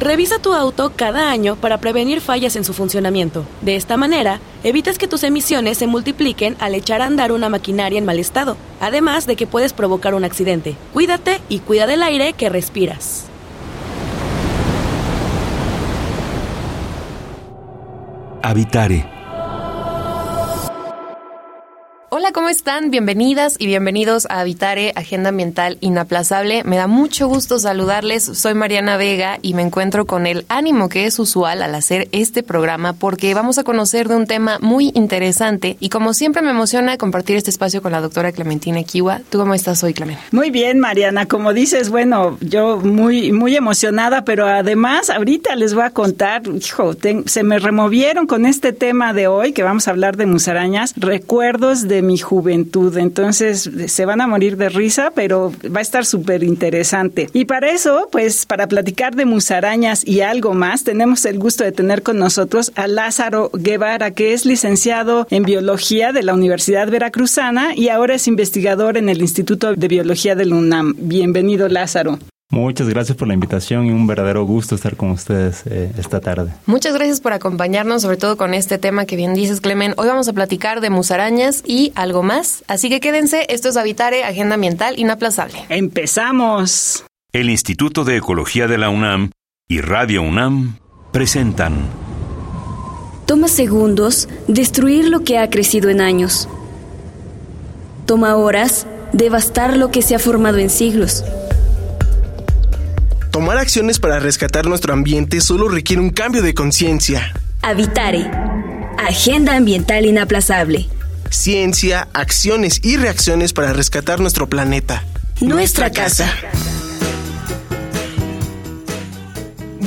Revisa tu auto cada año para prevenir fallas en su funcionamiento. De esta manera, evitas que tus emisiones se multipliquen al echar a andar una maquinaria en mal estado, además de que puedes provocar un accidente. Cuídate y cuida del aire que respiras. Habitare Hola, ¿cómo están? Bienvenidas y bienvenidos a Habitare, Agenda Ambiental Inaplazable. Me da mucho gusto saludarles. Soy Mariana Vega y me encuentro con el ánimo que es usual al hacer este programa porque vamos a conocer de un tema muy interesante y como siempre me emociona compartir este espacio con la doctora Clementina Kiwa. ¿Tú cómo estás hoy, Clemen? Muy bien, Mariana. Como dices, bueno, yo muy, muy emocionada, pero además ahorita les voy a contar, hijo, se me removieron con este tema de hoy que vamos a hablar de musarañas, recuerdos de mi juventud. Entonces se van a morir de risa, pero va a estar súper interesante. Y para eso, pues para platicar de musarañas y algo más, tenemos el gusto de tener con nosotros a Lázaro Guevara, que es licenciado en biología de la Universidad Veracruzana y ahora es investigador en el Instituto de Biología del UNAM. Bienvenido, Lázaro. Muchas gracias por la invitación y un verdadero gusto estar con ustedes eh, esta tarde. Muchas gracias por acompañarnos, sobre todo con este tema que bien dices, Clemen. Hoy vamos a platicar de musarañas y algo más. Así que quédense, esto es Habitare, Agenda Ambiental Inaplazable. ¡Empezamos! El Instituto de Ecología de la UNAM y Radio UNAM presentan. Toma segundos destruir lo que ha crecido en años. Toma horas devastar lo que se ha formado en siglos. Tomar acciones para rescatar nuestro ambiente solo requiere un cambio de conciencia. Habitare. Agenda Ambiental Inaplazable. Ciencia, acciones y reacciones para rescatar nuestro planeta. Nuestra, casa.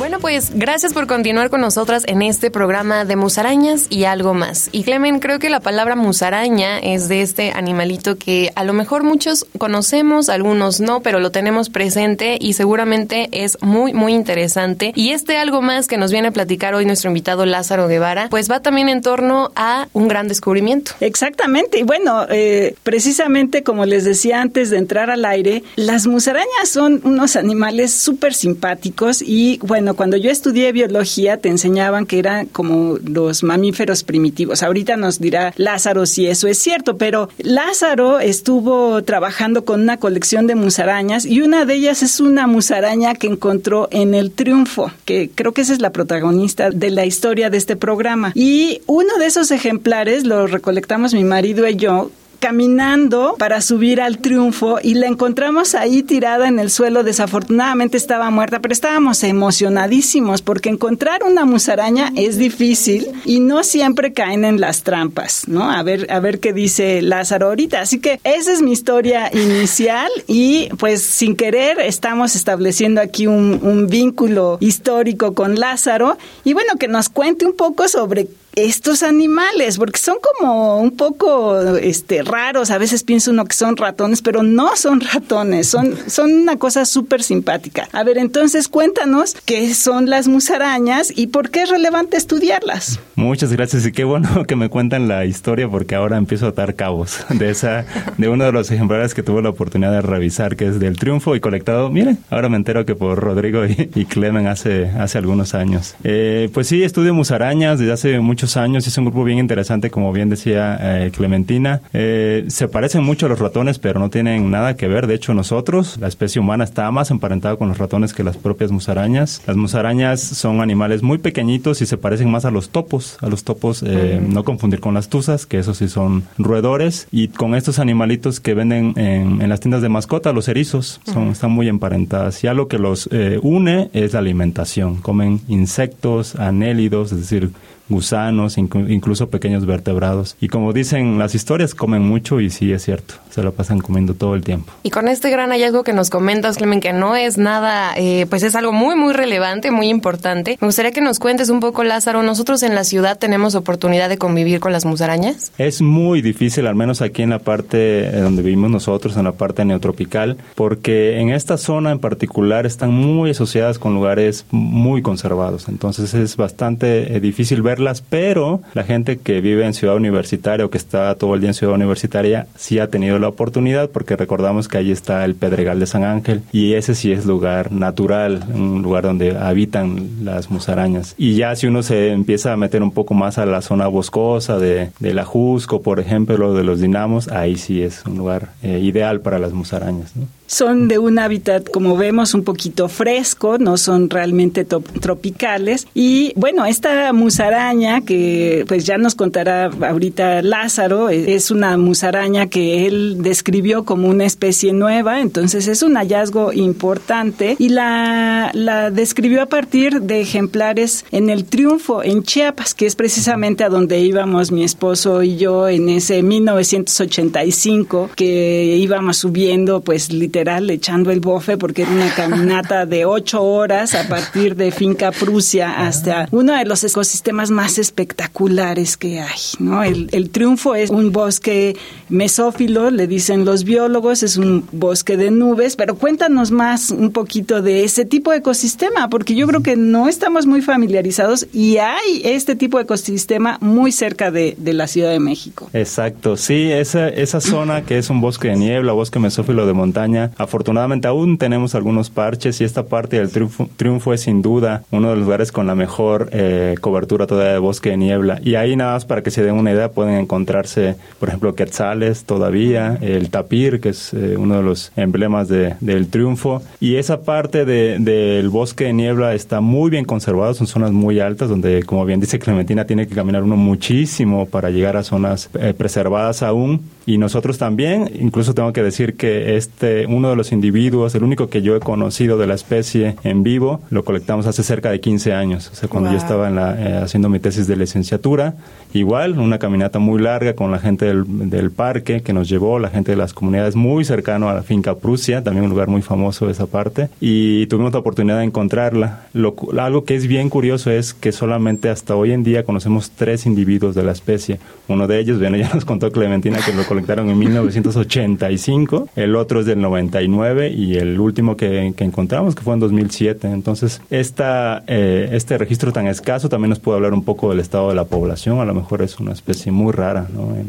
Bueno, pues gracias por continuar con nosotras en este programa de musarañas y algo más. Y Clemen, creo que la palabra musaraña es de este animalito que a lo mejor muchos conocemos, algunos no, pero lo tenemos presente y seguramente es muy, muy interesante. Y este algo más que nos viene a platicar hoy nuestro invitado Lázaro Guevara, pues va también en torno a un gran descubrimiento. Exactamente. Y bueno, eh, precisamente como les decía antes de entrar al aire, las musarañas son unos animales súper simpáticos y bueno, cuando yo estudié biología te enseñaban que eran como los mamíferos primitivos. Ahorita nos dirá Lázaro si eso es cierto, pero Lázaro estuvo trabajando con una colección de musarañas y una de ellas es una musaraña que encontró en el Triunfo, que creo que esa es la protagonista de la historia de este programa. Y uno de esos ejemplares lo recolectamos mi marido y yo caminando para subir al triunfo y la encontramos ahí tirada en el suelo. Desafortunadamente estaba muerta, pero estábamos emocionadísimos porque encontrar una musaraña es difícil y no siempre caen en las trampas, ¿no? A ver, a ver qué dice Lázaro ahorita. Así que esa es mi historia inicial y pues sin querer estamos estableciendo aquí un, un vínculo histórico con Lázaro y bueno, que nos cuente un poco sobre estos animales, porque son como un poco este, raros. A veces piensa uno que son ratones, pero no son ratones, son, son una cosa súper simpática. A ver, entonces cuéntanos qué son las musarañas y por qué es relevante estudiarlas. Muchas gracias y qué bueno que me cuentan la historia porque ahora empiezo a atar cabos de esa, de uno de los ejemplares que tuve la oportunidad de revisar, que es del Triunfo y colectado. Miren, ahora me entero que por Rodrigo y, Clemen hace, hace algunos años. Eh, pues sí, estudio musarañas desde hace mucho años y es un grupo bien interesante, como bien decía eh, Clementina. Eh, se parecen mucho a los ratones, pero no tienen nada que ver. De hecho, nosotros, la especie humana, está más emparentada con los ratones que las propias musarañas. Las musarañas son animales muy pequeñitos y se parecen más a los topos. A los topos, eh, no confundir con las tuzas, que esos sí son roedores. Y con estos animalitos que venden en, las tiendas de mascota, los erizos, son, están muy emparentadas. Ya lo que los une es la alimentación. Comen insectos, anélidos, es decir, gusanos, incluso pequeños vertebrados. Y como dicen las historias, comen mucho y sí es cierto, se lo pasan comiendo todo el tiempo. Y con este gran hallazgo que nos comentas, Clemen, que no es nada, eh, pues es algo muy, muy relevante, muy importante. Me gustaría que nos cuentes un poco, Lázaro, nosotros en la ciudad tenemos oportunidad de convivir con las musarañas. Es muy difícil, al menos aquí en la parte eh, donde vivimos nosotros, en la parte neotropical, porque en esta zona en particular están muy asociadas con lugares muy conservados. Entonces es bastante eh, difícil verlas, pero la gente que vive en ciudad universitaria o que está todo el día en ciudad universitaria sí ha tenido la oportunidad, porque recordamos que allí está el Pedregal de San Ángel y ese sí es lugar natural, un lugar donde habitan las musarañas. Y ya si uno se empieza a meter un poco más a la zona boscosa de, de la Jusco, por ejemplo, de los dinamos, ahí sí es un lugar eh, ideal para las musarañas. Son de un hábitat, como vemos, un poquito fresco, no son realmente tropicales. Y bueno, esta musaraña que pues ya nos contará ahorita Lázaro, e, es una musaraña que él describió como una especie nueva, entonces es un hallazgo importante y la, la describió a partir de ejemplares en el Triunfo, en Chiapas, que es precisamente a donde íbamos mi esposo y yo en ese 1985, que íbamos subiendo pues literalmente echando el bofe porque era una caminata de ocho horas a partir de Finca Prusia hasta uno de los ecosistemas más espectaculares que hay. ¿no? El, el triunfo es un bosque mesófilo, le dicen los biólogos, es un bosque de nubes, pero cuéntanos más un poquito de ese tipo de ecosistema, porque yo creo que no estamos muy familiarizados y hay este tipo de ecosistema muy cerca de, de la Ciudad de México. Exacto, sí, esa, esa zona que es un bosque de niebla, bosque mesófilo de montaña, Afortunadamente aún tenemos algunos parches y esta parte del triunfo, es sin duda uno de los lugares con la mejor eh, cobertura todavía de bosque de niebla. Y ahí nada más para que se den una idea pueden encontrarse, por ejemplo, quetzales todavía, el tapir, que es eh, uno de los emblemas del triunfo. Y esa parte del bosque de niebla está muy bien conservado, son zonas muy altas donde, como bien dice Clementina, tiene que caminar uno muchísimo para llegar a zonas eh, preservadas aún. Y nosotros también, incluso tengo que decir que este, uno de los individuos, el único que yo he conocido de la especie en vivo, lo colectamos hace cerca de 15 años, o sea, cuando yo estaba en la, eh, haciendo mi tesis de licenciatura. Igual, una caminata muy larga con la gente del, del, parque que nos llevó, la gente de las comunidades muy cercano a la finca Prusia, también un lugar muy famoso de esa parte, y tuvimos la oportunidad de encontrarla. Lo, algo que es bien curioso es que solamente hasta hoy en día conocemos tres individuos de la especie. Uno de ellos, bueno, ya nos contó Clementina que lo colectaron en 1985, el otro es del 99 y el último que, encontramos que fue en 2007. Entonces, esta, eh, este registro tan escaso también nos puede hablar un poco del estado de la población, a lo mejor es una especie muy rara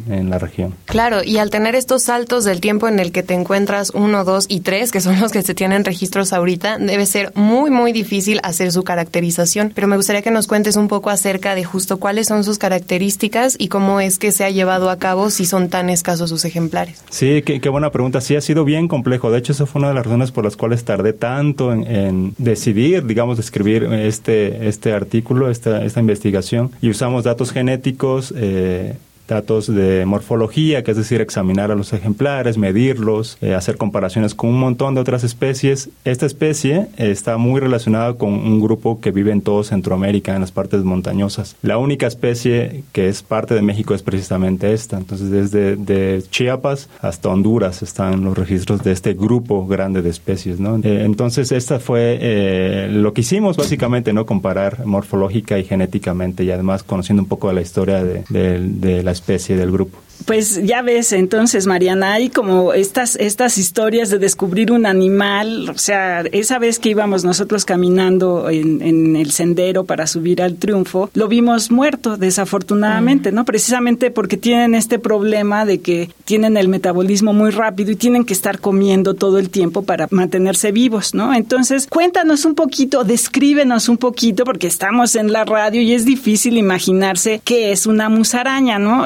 en, en, la región. Claro, y al tener estos saltos del tiempo en el que te encuentras uno, dos y tres, que son los que se tienen registros ahorita, debe ser muy, muy difícil hacer su caracterización. Pero me gustaría que nos cuentes un poco acerca de justo cuáles son sus características y cómo es que se ha llevado a cabo si son tan escasos sus ejemplares. Sí, qué, qué buena pregunta. Sí, ha sido bien complejo. De hecho, esa fue una de las razones por las cuales tardé tanto en, decidir, digamos, escribir este, este artículo, esta, esta investigación. Y usamos datos genéticos. Eh, datos de morfología, que es decir, examinar a los ejemplares, medirlos, eh, hacer comparaciones con un montón de otras especies. Esta especie está muy relacionada con un grupo que vive en todo Centroamérica, en las partes montañosas. La única especie que es parte de México es precisamente esta. Entonces, desde de Chiapas hasta Honduras están los registros de este grupo grande de especies. ¿no? Eh, entonces, esta fue eh, lo que hicimos básicamente, ¿no? comparar morfológica y genéticamente y además conociendo un poco de la historia de, de la especie del grupo. Pues ya ves, entonces, Mariana, hay como estas, estas historias de descubrir un animal, o sea, esa vez que íbamos nosotros caminando en, en el sendero para subir al triunfo, lo vimos muerto, desafortunadamente, ¿no? Precisamente porque tienen este problema de que tienen el metabolismo muy rápido y tienen que estar comiendo todo el tiempo para mantenerse vivos, ¿no? Entonces, cuéntanos un poquito, descríbenos un poquito, porque estamos en la radio y es difícil imaginarse qué es una musaraña, ¿no?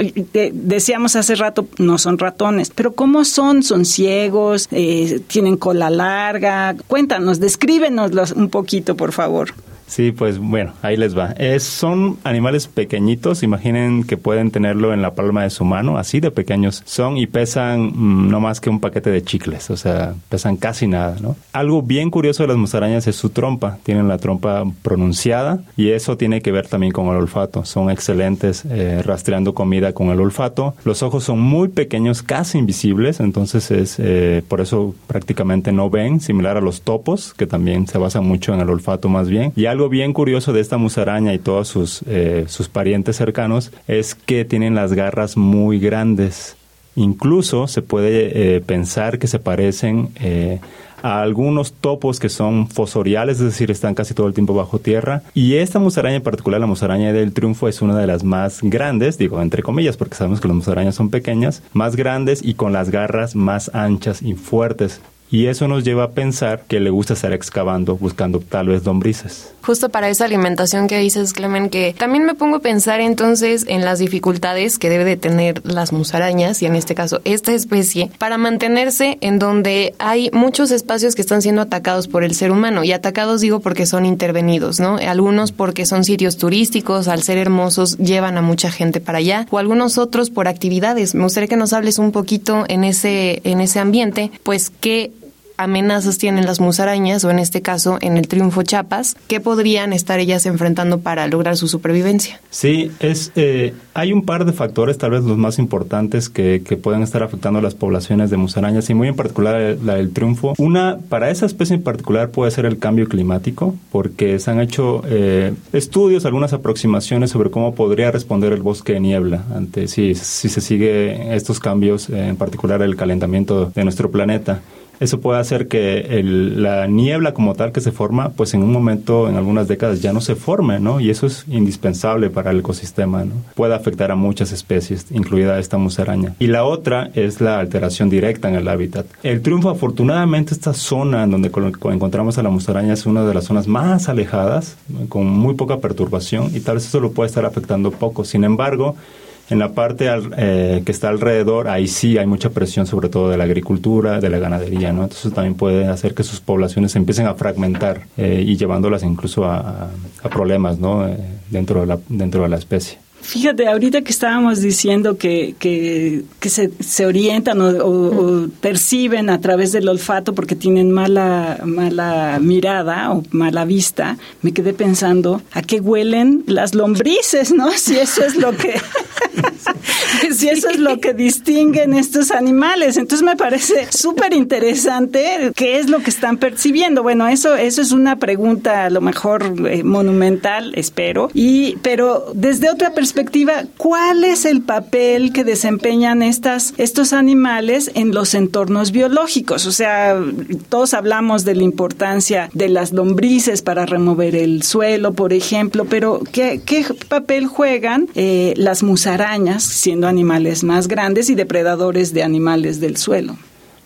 decíamos hace rato, no son ratones, pero ¿cómo son? ¿Son ciegos? Eh, ¿Tienen cola larga? Cuéntanos, descríbenos un poquito, por favor. Sí, pues bueno, ahí les va. son animales pequeñitos, imaginen que pueden tenerlo en la palma de su mano, así de pequeños son y pesan mm, no más que un paquete de chicles, o sea, pesan casi nada, ¿no? Algo bien curioso de las musarañas es su trompa, tienen la trompa pronunciada y eso tiene que ver también con el olfato, son excelentes eh, rastreando comida con el olfato, los ojos son muy pequeños, casi invisibles, entonces es eh, por eso prácticamente no ven, similar a los topos, que también se basan mucho en el olfato más bien, y algo bien curioso de esta musaraña y todos sus, eh, sus parientes cercanos es que tienen las garras muy grandes. Incluso se puede eh, pensar que se parecen eh, a algunos topos que son fosoriales, es decir, están casi todo el tiempo bajo tierra. Y esta musaraña en particular, la musaraña del triunfo, es una de las más grandes, digo entre comillas, porque sabemos que las musarañas son pequeñas, más grandes y con las garras más anchas y fuertes. Y eso nos lleva a pensar que le gusta estar excavando, buscando tal vez lombrices. Justo para esa alimentación que dices, Clemen, que también me pongo a pensar entonces en las dificultades que debe de tener las musarañas, y en este caso esta especie, para mantenerse en donde hay muchos espacios que están siendo atacados por el ser humano. Y atacados digo porque son intervenidos, ¿no? Algunos porque son sitios turísticos, al ser hermosos llevan a mucha gente para allá, o algunos otros por actividades. Me gustaría que nos hables un poquito en ese, en ese ambiente, pues qué amenazas tienen las musarañas, o en este caso en el Triunfo Chapas, ¿qué podrían estar ellas enfrentando para lograr su supervivencia? Sí, es, eh, hay un par de factores, tal vez los más importantes, que, pueden estar afectando a las poblaciones de musarañas, y muy en particular la del Triunfo. Una, para esa especie en particular puede ser el cambio climático, porque se han hecho eh, estudios, algunas aproximaciones sobre cómo podría responder el bosque de niebla ante si, si se sigue estos cambios, en particular el calentamiento de nuestro planeta. Eso puede hacer que la niebla como tal que se forma, pues en un momento, en algunas décadas, ya no se forme, ¿no? Y eso es indispensable para el ecosistema, ¿no? Puede afectar a muchas especies, incluida esta musaraña. Y la otra es la alteración directa en el hábitat. El triunfo, afortunadamente, esta zona en donde encontramos a la musaraña es una de las zonas más alejadas, con muy poca perturbación, y tal vez eso lo puede estar afectando poco. Sin embargo, en la parte eh, que está alrededor, ahí sí hay mucha presión, sobre todo de la agricultura, de la ganadería, ¿no? Entonces también puede hacer que sus poblaciones empiecen a fragmentar eh, y llevándolas incluso a, problemas, ¿no? Eh, dentro, de la, dentro de la especie. Fíjate, ahorita que estábamos diciendo que, que, se, se, orientan o, perciben a través del olfato porque tienen mala, mala mirada o mala vista, me quedé pensando a qué huelen las lombrices, ¿no? Si eso es lo que si eso es lo que distinguen estos animales. Entonces me parece súper interesante qué es lo que están percibiendo. Bueno, eso, eso es una pregunta a lo mejor eh, monumental, espero. Y, pero desde otra perspectiva, ¿cuál es el papel que desempeñan estas, estos animales en los entornos biológicos? O sea, todos hablamos de la importancia de las lombrices para remover el suelo, por ejemplo, pero ¿qué, qué papel juegan eh, las musarañas, siendo animales más grandes y depredadores de animales del suelo.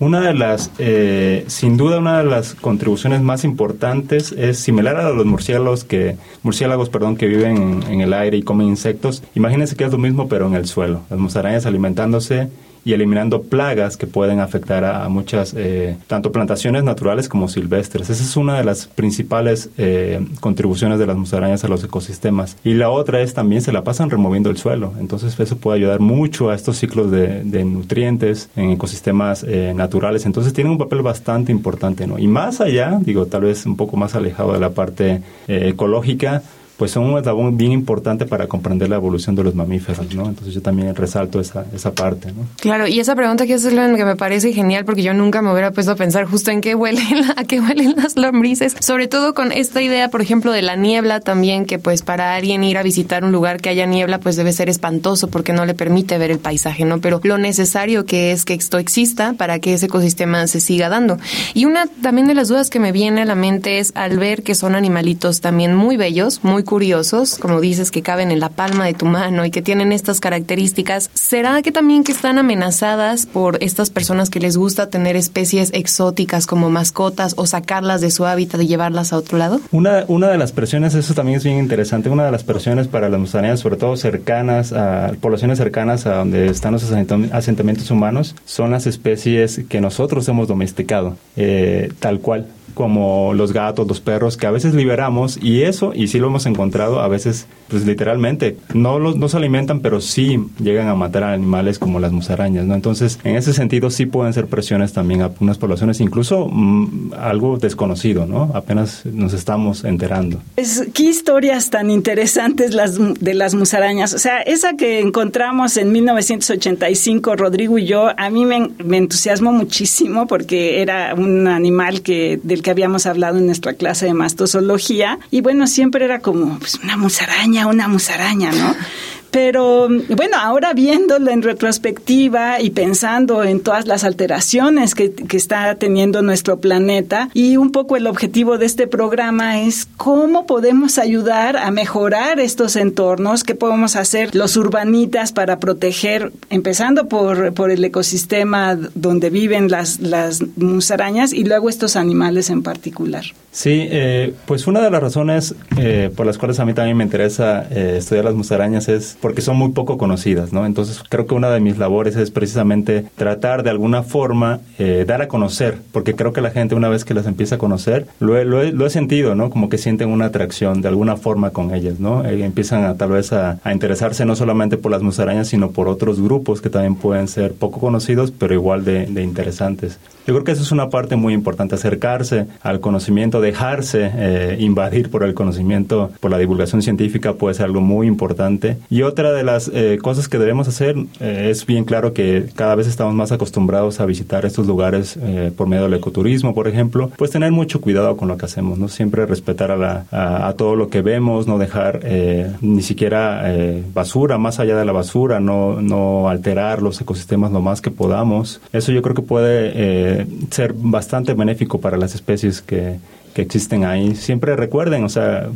Una de las, eh, sin duda, una de las contribuciones más importantes es similar a los murciélagos que, murciélagos, perdón, que viven en, el aire y comen insectos. Imagínense que es lo mismo, pero en el suelo. Las musarañas alimentándose y eliminando plagas que pueden afectar a, muchas, eh, tanto plantaciones naturales como silvestres. Esa es una de las principales eh, contribuciones de las musarañas a los ecosistemas. Y la otra es también se la pasan removiendo el suelo. Entonces eso puede ayudar mucho a estos ciclos de, nutrientes en ecosistemas eh, naturales. Entonces tienen un papel bastante importante. ¿no? Y más allá, digo, tal vez un poco más alejado de la parte ecológica, pues son un eslabón bien importante para comprender la evolución de los mamíferos, ¿no? Entonces yo también resalto esa, esa parte, ¿no? Claro, y esa pregunta que haces, que me parece genial porque yo nunca me hubiera puesto a pensar justo en qué huelen, a qué huelen las lombrices, sobre todo con esta idea, por ejemplo, de la niebla también, que pues para alguien ir a visitar un lugar que haya niebla, pues debe ser espantoso porque no le permite ver el paisaje, ¿no? Pero lo necesario que es que esto exista para que ese ecosistema se siga dando. Y una también de las dudas que me viene a la mente es al ver que son animalitos también muy bellos, muy curiosos, como dices, que caben en la palma de tu mano y que tienen estas características, ¿será que también que están amenazadas por estas personas que les gusta tener especies exóticas como mascotas o sacarlas de su hábitat y llevarlas a otro lado? Una, una de las presiones, eso también es bien interesante, una de las presiones para las musarañas, sobre todo cercanas a poblaciones cercanas a donde están los asentamientos humanos, son las especies que nosotros hemos domesticado, eh, tal cual como los gatos, los perros, que a veces liberamos y eso, y sí lo hemos encontrado, a veces, pues literalmente, no, los, no se alimentan, pero sí llegan a matar a animales como las musarañas, ¿no? Entonces, en ese sentido sí pueden ser presiones también a unas poblaciones, incluso mm, algo desconocido, ¿no? Apenas nos estamos enterando. Es, qué historias tan interesantes las de las musarañas. O sea, esa que encontramos en 1985, Rodrigo y yo, a mí me, me entusiasmó muchísimo porque era un animal que del que habíamos hablado en nuestra clase de mastozoología. Y bueno, siempre era como pues, una musaraña, una musaraña, ¿no? Pero bueno, ahora viéndolo en retrospectiva y pensando en todas las alteraciones que, que, está teniendo nuestro planeta y un poco el objetivo de este programa es cómo podemos ayudar a mejorar estos entornos, qué podemos hacer los urbanitas para proteger, empezando por, por el ecosistema donde viven las, las musarañas y luego estos animales en particular. Sí, eh, pues una de las razones eh, por las cuales a mí también me interesa eh, estudiar las musarañas es porque son muy poco conocidas, ¿no? Entonces creo que una de mis labores es precisamente tratar de alguna forma eh, dar a conocer, porque creo que la gente una vez que las empieza a conocer, lo he, lo he, sentido, ¿no? Como que sienten una atracción de alguna forma con ellas, ¿no? Eh, empiezan a tal vez a, a, interesarse no solamente por las musarañas, sino por otros grupos que también pueden ser poco conocidos, pero igual de, de interesantes. Yo creo que eso es una parte muy importante, acercarse al conocimiento, dejarse eh, invadir por el conocimiento, por la divulgación científica puede ser algo muy importante. Y otra de las eh, cosas que debemos hacer eh, es bien claro que cada vez estamos más acostumbrados a visitar estos lugares eh, por medio del ecoturismo, por ejemplo, pues tener mucho cuidado con lo que hacemos, ¿no? Siempre respetar a, todo lo que vemos, no dejar eh, ni siquiera basura más allá de la basura, no, alterar los ecosistemas lo más que podamos. Eso yo creo que puede ser bastante benéfico para las especies que existen ahí. Siempre recuerden, o sea,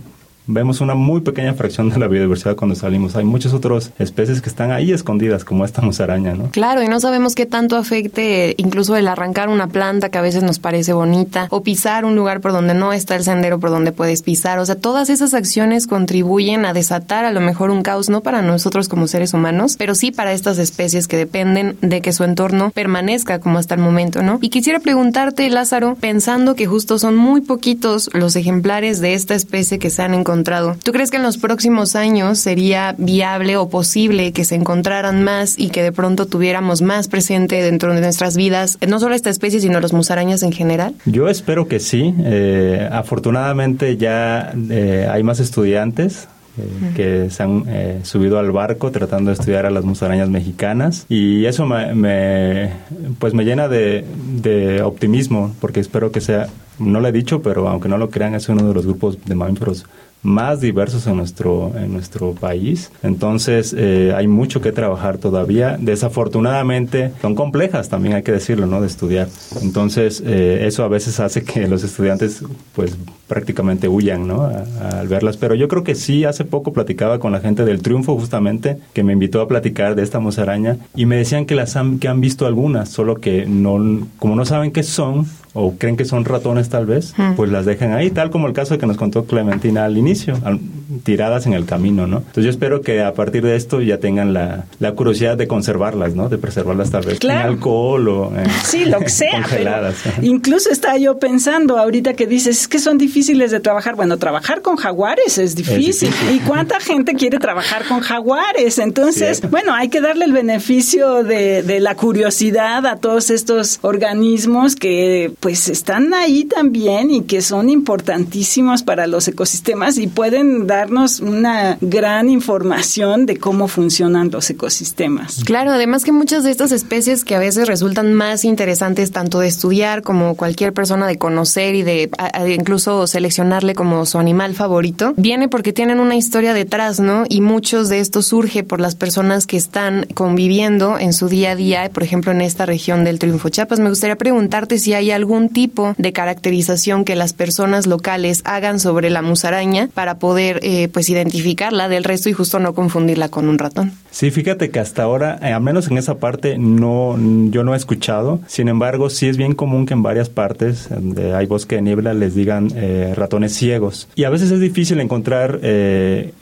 vemos una muy pequeña fracción de la biodiversidad cuando salimos. Hay muchas otras especies que están ahí escondidas, como esta musaraña, ¿no? Claro, y no sabemos qué tanto afecte incluso el arrancar una planta que a veces nos parece bonita, o pisar un lugar por donde no está el sendero por donde puedes pisar. O sea, todas esas acciones contribuyen a desatar a lo mejor un caos, no para nosotros como seres humanos, pero sí para estas especies que dependen de que su entorno permanezca como hasta el momento, ¿no? Y quisiera preguntarte, Lázaro, pensando que justo son muy poquitos los ejemplares de esta especie que se han encontrado encontrado. ¿Tú crees que en los próximos años sería viable o posible que se encontraran más y que de pronto tuviéramos más presente dentro de nuestras vidas, no solo esta especie, sino los musarañas en general? Yo espero que sí. Eh, afortunadamente ya eh, hay más estudiantes eh, que se han eh, subido al barco tratando de estudiar a las musarañas mexicanas y eso me, me pues me llena de, de, optimismo porque espero que sea no lo he dicho pero aunque no lo crean es uno de los grupos de mamíferos más diversos en nuestro, en nuestro país. Entonces, eh, hay mucho que trabajar todavía. Desafortunadamente, son complejas, también hay que decirlo, ¿no? De estudiar. Entonces, eh, eso a veces hace que los estudiantes, pues, prácticamente huyan, ¿no? al verlas. Pero yo creo que sí, hace poco platicaba con la gente del Triunfo, justamente, que me invitó a platicar de esta musaraña, y me decían que las han, que han visto algunas, solo que no, como no saben qué son, o creen que son ratones tal vez, pues las dejan ahí, tal como el caso que nos contó Clementina al inicio, al, tiradas en el camino, ¿no? Entonces yo espero que a partir de esto ya tengan la, la curiosidad de conservarlas, ¿no? De preservarlas tal vez claro. en alcohol o en, sí, lo que sea, congeladas. incluso estaba yo pensando ahorita que dices, es que son difíciles de trabajar. Bueno, trabajar con jaguares es difícil. Es difícil. ¿Y cuánta gente quiere trabajar con jaguares? Entonces, sí. bueno, hay que darle el beneficio de, de la curiosidad a todos estos organismos que pues están ahí también y que son importantísimos para los ecosistemas y pueden darnos una gran información de cómo funcionan los ecosistemas. Claro, además que muchas de estas especies que a veces resultan más interesantes tanto de estudiar como cualquier persona de conocer y de incluso seleccionarle como su animal favorito, viene porque tienen una historia detrás, ¿no? Y muchos de estos surge por las personas que están conviviendo en su día a día, por ejemplo, en esta región del Triunfo Chiapas. Me gustaría preguntarte si hay algún tipo de caracterización que las personas locales hagan sobre la musaraña para poder eh, pues identificarla del resto y justo no confundirla con un ratón. Sí, fíjate que hasta ahora, eh, al menos en esa parte, no, yo no he escuchado. Sin embargo, sí es bien común que en varias partes donde hay bosque de niebla les digan eh, ratones ciegos. Y a veces es difícil encontrar, eh,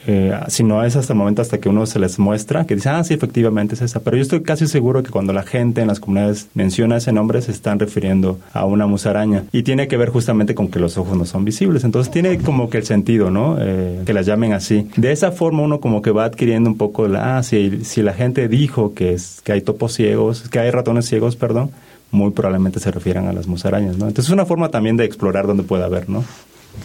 si no es hasta el momento hasta que uno se les muestra, que dice, ah, sí, efectivamente es esa. Pero yo estoy casi seguro que cuando la gente en las comunidades menciona ese nombre, se están refiriendo a una musaraña. Y tiene que ver justamente con que los ojos no son visibles. Entonces tiene como que el sentido, ¿no? que las llamen así. De esa forma uno como que va adquiriendo un poco la, ah, sí, si, la gente dijo que, es, que hay topos ciegos, que hay ratones ciegos, perdón, muy probablemente se refieran a las musarañas, ¿no? Entonces es una forma también de explorar donde puede haber, ¿no?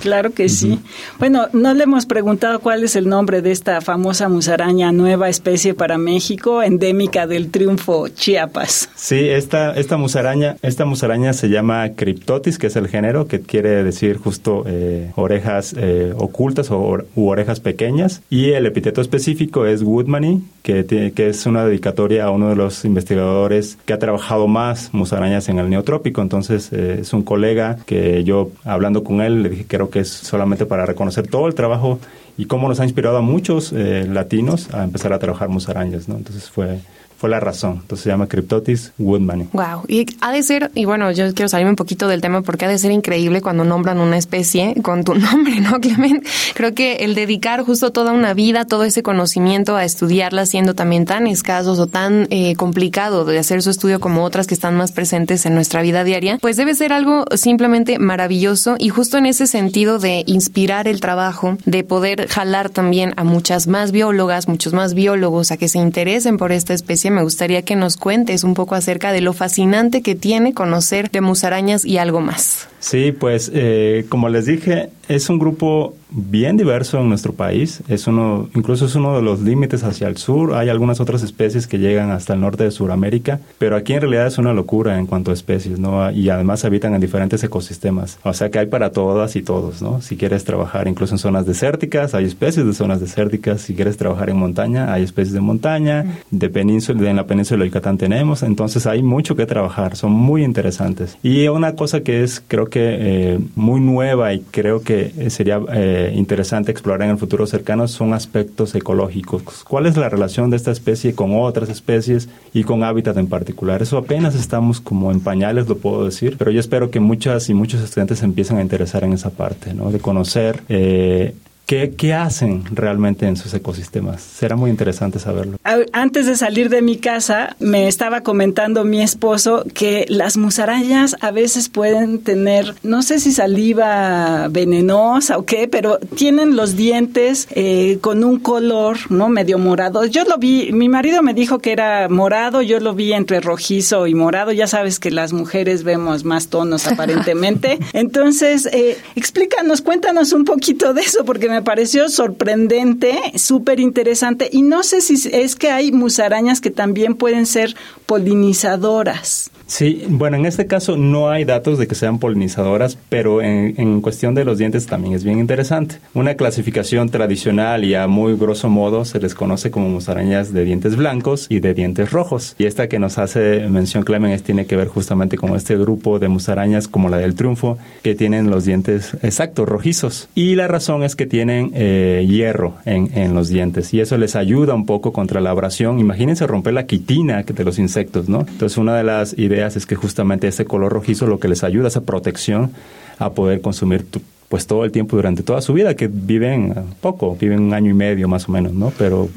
Claro que sí. Bueno, no le hemos preguntado cuál es el nombre de esta famosa musaraña, nueva especie para México, endémica del Triunfo Chiapas. Sí, esta, esta musaraña, esta musaraña se llama Cryptotis, que es el género, que quiere decir justo eh, orejas eh, ocultas o u orejas pequeñas. Y el epíteto específico es Woodmany, que, que es una dedicatoria a uno de los investigadores que ha trabajado más musarañas en el neotrópico. Entonces, eh, es un colega que yo, hablando con él, le dije que creo que es solamente para reconocer todo el trabajo y cómo nos ha inspirado a muchos eh, latinos a empezar a trabajar musarañas, ¿no? Entonces fue fue la razón. Entonces se llama Cryptotis woodmani. Wow. Y ha de ser, y bueno, yo quiero salirme un poquito del tema porque ha de ser increíble cuando nombran una especie con tu nombre, ¿no, Clement? Creo que el dedicar justo toda una vida, todo ese conocimiento a estudiarla siendo también tan escasos o tan eh, complicado de hacer su estudio como otras que están más presentes en nuestra vida diaria, pues debe ser algo simplemente maravilloso y justo en ese sentido de inspirar el trabajo, de poder jalar también a muchas más biólogas, muchos más biólogos a que se interesen por esta especie me gustaría que nos cuentes un poco acerca de lo fascinante que tiene conocer de musarañas y algo más. Sí, pues eh, como les dije, es un grupo bien diverso en nuestro país. Es uno, incluso es uno de los límites hacia el sur. Hay algunas otras especies que llegan hasta el norte de Sudamérica, pero aquí en realidad es una locura en cuanto a especies, ¿no? Y además habitan en diferentes ecosistemas. O sea que hay para todas y todos, ¿no? Si quieres trabajar incluso en zonas desérticas, hay especies de zonas desérticas. Si quieres trabajar en montaña, hay especies de montaña. De península, en la península de Yucatán tenemos. Entonces hay mucho que trabajar. Son muy interesantes. Y una cosa que es, creo que eh, muy nueva y creo que sería eh, interesante explorar en el futuro cercano son aspectos ecológicos. ¿Cuál es la relación de esta especie con otras especies y con hábitat en particular? Eso apenas estamos como en pañales, lo puedo decir, pero yo espero que muchas y muchos estudiantes empiecen a interesar en esa parte, ¿no? De conocer eh, ¿Qué, hacen realmente en sus ecosistemas? Será muy interesante saberlo. Antes de salir de mi casa, me estaba comentando mi esposo que las musarañas a veces pueden tener, no sé si saliva venenosa o qué, pero tienen los dientes eh, con un color, ¿no? Medio morado. Yo lo vi, mi marido me dijo que era morado, yo lo vi entre rojizo y morado. Ya sabes que las mujeres vemos más tonos aparentemente. Entonces, eh, explícanos, cuéntanos un poquito de eso, porque me me pareció sorprendente, súper interesante. Y no sé si es que hay musarañas que también pueden ser polinizadoras. Sí, bueno, en este caso no hay datos de que sean polinizadoras, pero en, cuestión de los dientes también es bien interesante. Una clasificación tradicional y a muy grosso modo se les conoce como musarañas de dientes blancos y de dientes rojos. Y esta que nos hace mención Clemens tiene que ver justamente con este grupo de musarañas como la del triunfo que tienen los dientes exactos, rojizos. Y la razón es que tienen eh, hierro en, en los dientes y eso les ayuda un poco contra la abrasión. Imagínense romper la quitina de los insectos, ¿no? Entonces una de las ideas es que justamente ese color rojizo lo que les ayuda, esa protección a poder consumir tu, pues todo el tiempo durante toda su vida, que viven poco, viven un año y medio más o menos, ¿no? Pero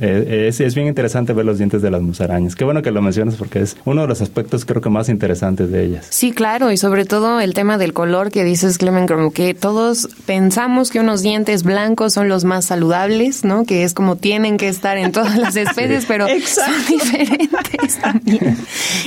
eh, es, es, bien interesante ver los dientes de las musarañas. Qué bueno que lo mencionas porque es uno de los aspectos creo que más interesantes de ellas. Sí, claro, y sobre todo el tema del color que dices, Clemen, como que todos pensamos que unos dientes blancos son los más saludables, ¿no? Que es como tienen que estar en todas las especies, pero son diferentes también.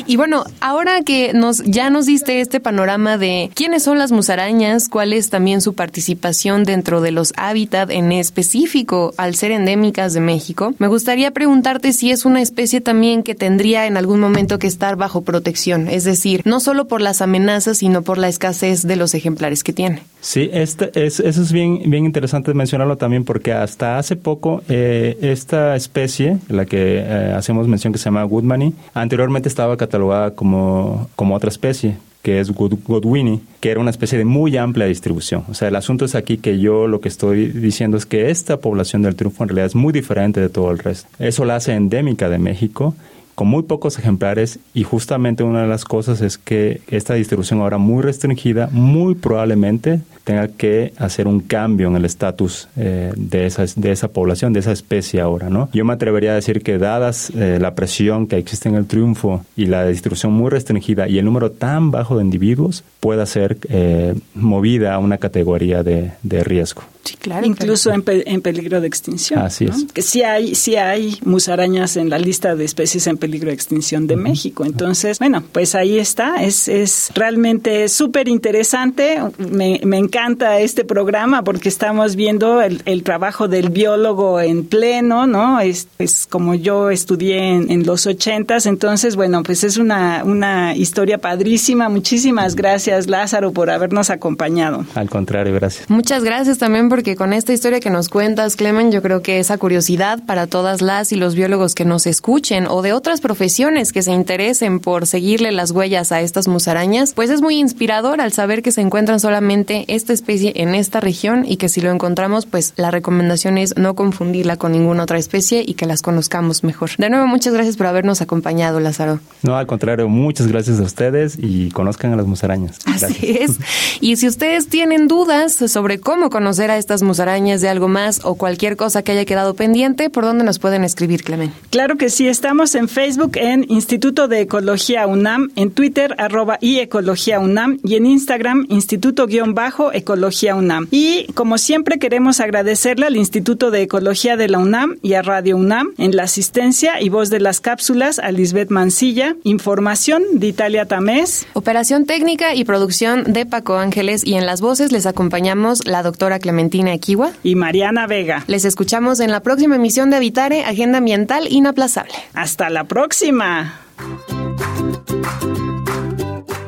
Y bueno, ahora que nos ya nos diste este panorama de quiénes son las musarañas, cuáles también su participación dentro de los hábitats en específico al ser endémicas de México. Me gustaría preguntarte si es una especie también que tendría en algún momento que estar bajo protección, es decir, no solo por las amenazas, sino por la escasez de los ejemplares que tiene. Sí, este es, eso es bien, bien interesante mencionarlo también porque hasta hace poco eh, esta especie, la que eh, hacemos mención que se llama Woodmany, anteriormente estaba catalogada como, como otra especie, que es Godwini, que era una especie de muy amplia distribución. O sea, el asunto es aquí que yo lo que estoy diciendo es que esta población del triunfo en realidad es muy diferente de todo el resto. Eso la hace endémica de México con muy pocos ejemplares y justamente una de las cosas es que esta distribución ahora muy restringida muy probablemente tenga que hacer un cambio en el estatus eh, de, esa, de esa población, de esa especie ahora, ¿no? Yo me atrevería a decir que dadas eh, la presión que existe en el triunfo y la distribución muy restringida y el número tan bajo de individuos, pueda ser eh, movida a una categoría de, de riesgo. Sí, claro. Incluso En, en, peligro de extinción. Así es. Que sí hay, sí hay musarañas en la lista de especies en peligro de extinción de México. Entonces, bueno, pues ahí está. Es, es realmente súper interesante. Me, me, encanta este programa porque estamos viendo el, el, trabajo del biólogo en pleno, ¿no? Es, es como yo estudié en, en los ochentas. Entonces, bueno, pues es una, una historia padrísima. Muchísimas gracias, Lázaro, por habernos acompañado. Al contrario, gracias. Muchas gracias también porque con esta historia que nos cuentas, Clemen, yo creo que esa curiosidad para todas las y los biólogos que nos escuchen o de otras profesiones que se interesen por seguirle las huellas a estas musarañas, pues es muy inspirador al saber que se encuentran solamente esta especie en esta región y que si lo encontramos, pues la recomendación es no confundirla con ninguna otra especie y que las conozcamos mejor. De nuevo, muchas gracias por habernos acompañado, Lázaro. No, al contrario, muchas gracias a ustedes y conozcan a las musarañas. Así es. Y si ustedes tienen dudas sobre cómo conocer a estas musarañas de algo más o cualquier cosa que haya quedado pendiente, ¿por dónde nos pueden escribir, Clemen? Claro que sí, estamos en Facebook en Instituto de Ecología UNAM, en Twitter arroba y Ecología UNAM y en Instagram Instituto-Ecología UNAM. Y como siempre queremos agradecerle al Instituto de Ecología de la UNAM y a Radio UNAM en la asistencia y voz de las cápsulas a Lisbeth Mancilla, información de Italia Tamés, operación técnica y producción de Paco Ángeles y en las voces les acompañamos la doctora Clementina Equiwa y Mariana Vega. Les escuchamos en la próxima emisión de Habitare, Agenda Ambiental Inaplazable. Hasta la próxima.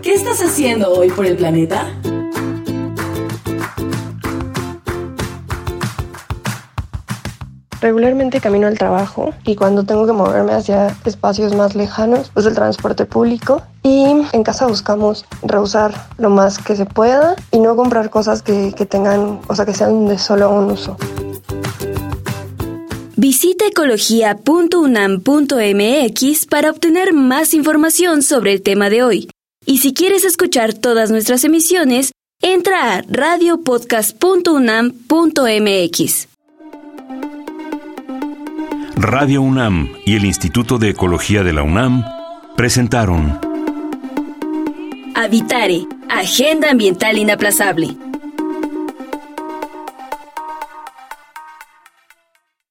¿Qué estás haciendo hoy por el planeta? Regularmente camino al trabajo y cuando tengo que moverme hacia espacios más lejanos, pues el transporte público. Y en casa buscamos reusar lo más que se pueda y no comprar cosas que, que tengan, o sea, que sean de solo un uso. Visita ecología.unam.mx para obtener más información sobre el tema de hoy. Y si quieres escuchar todas nuestras emisiones, entra a radiopodcast.unam.mx. Radio UNAM y el Instituto de Ecología de la UNAM presentaron Habitare, Agenda Ambiental Inaplazable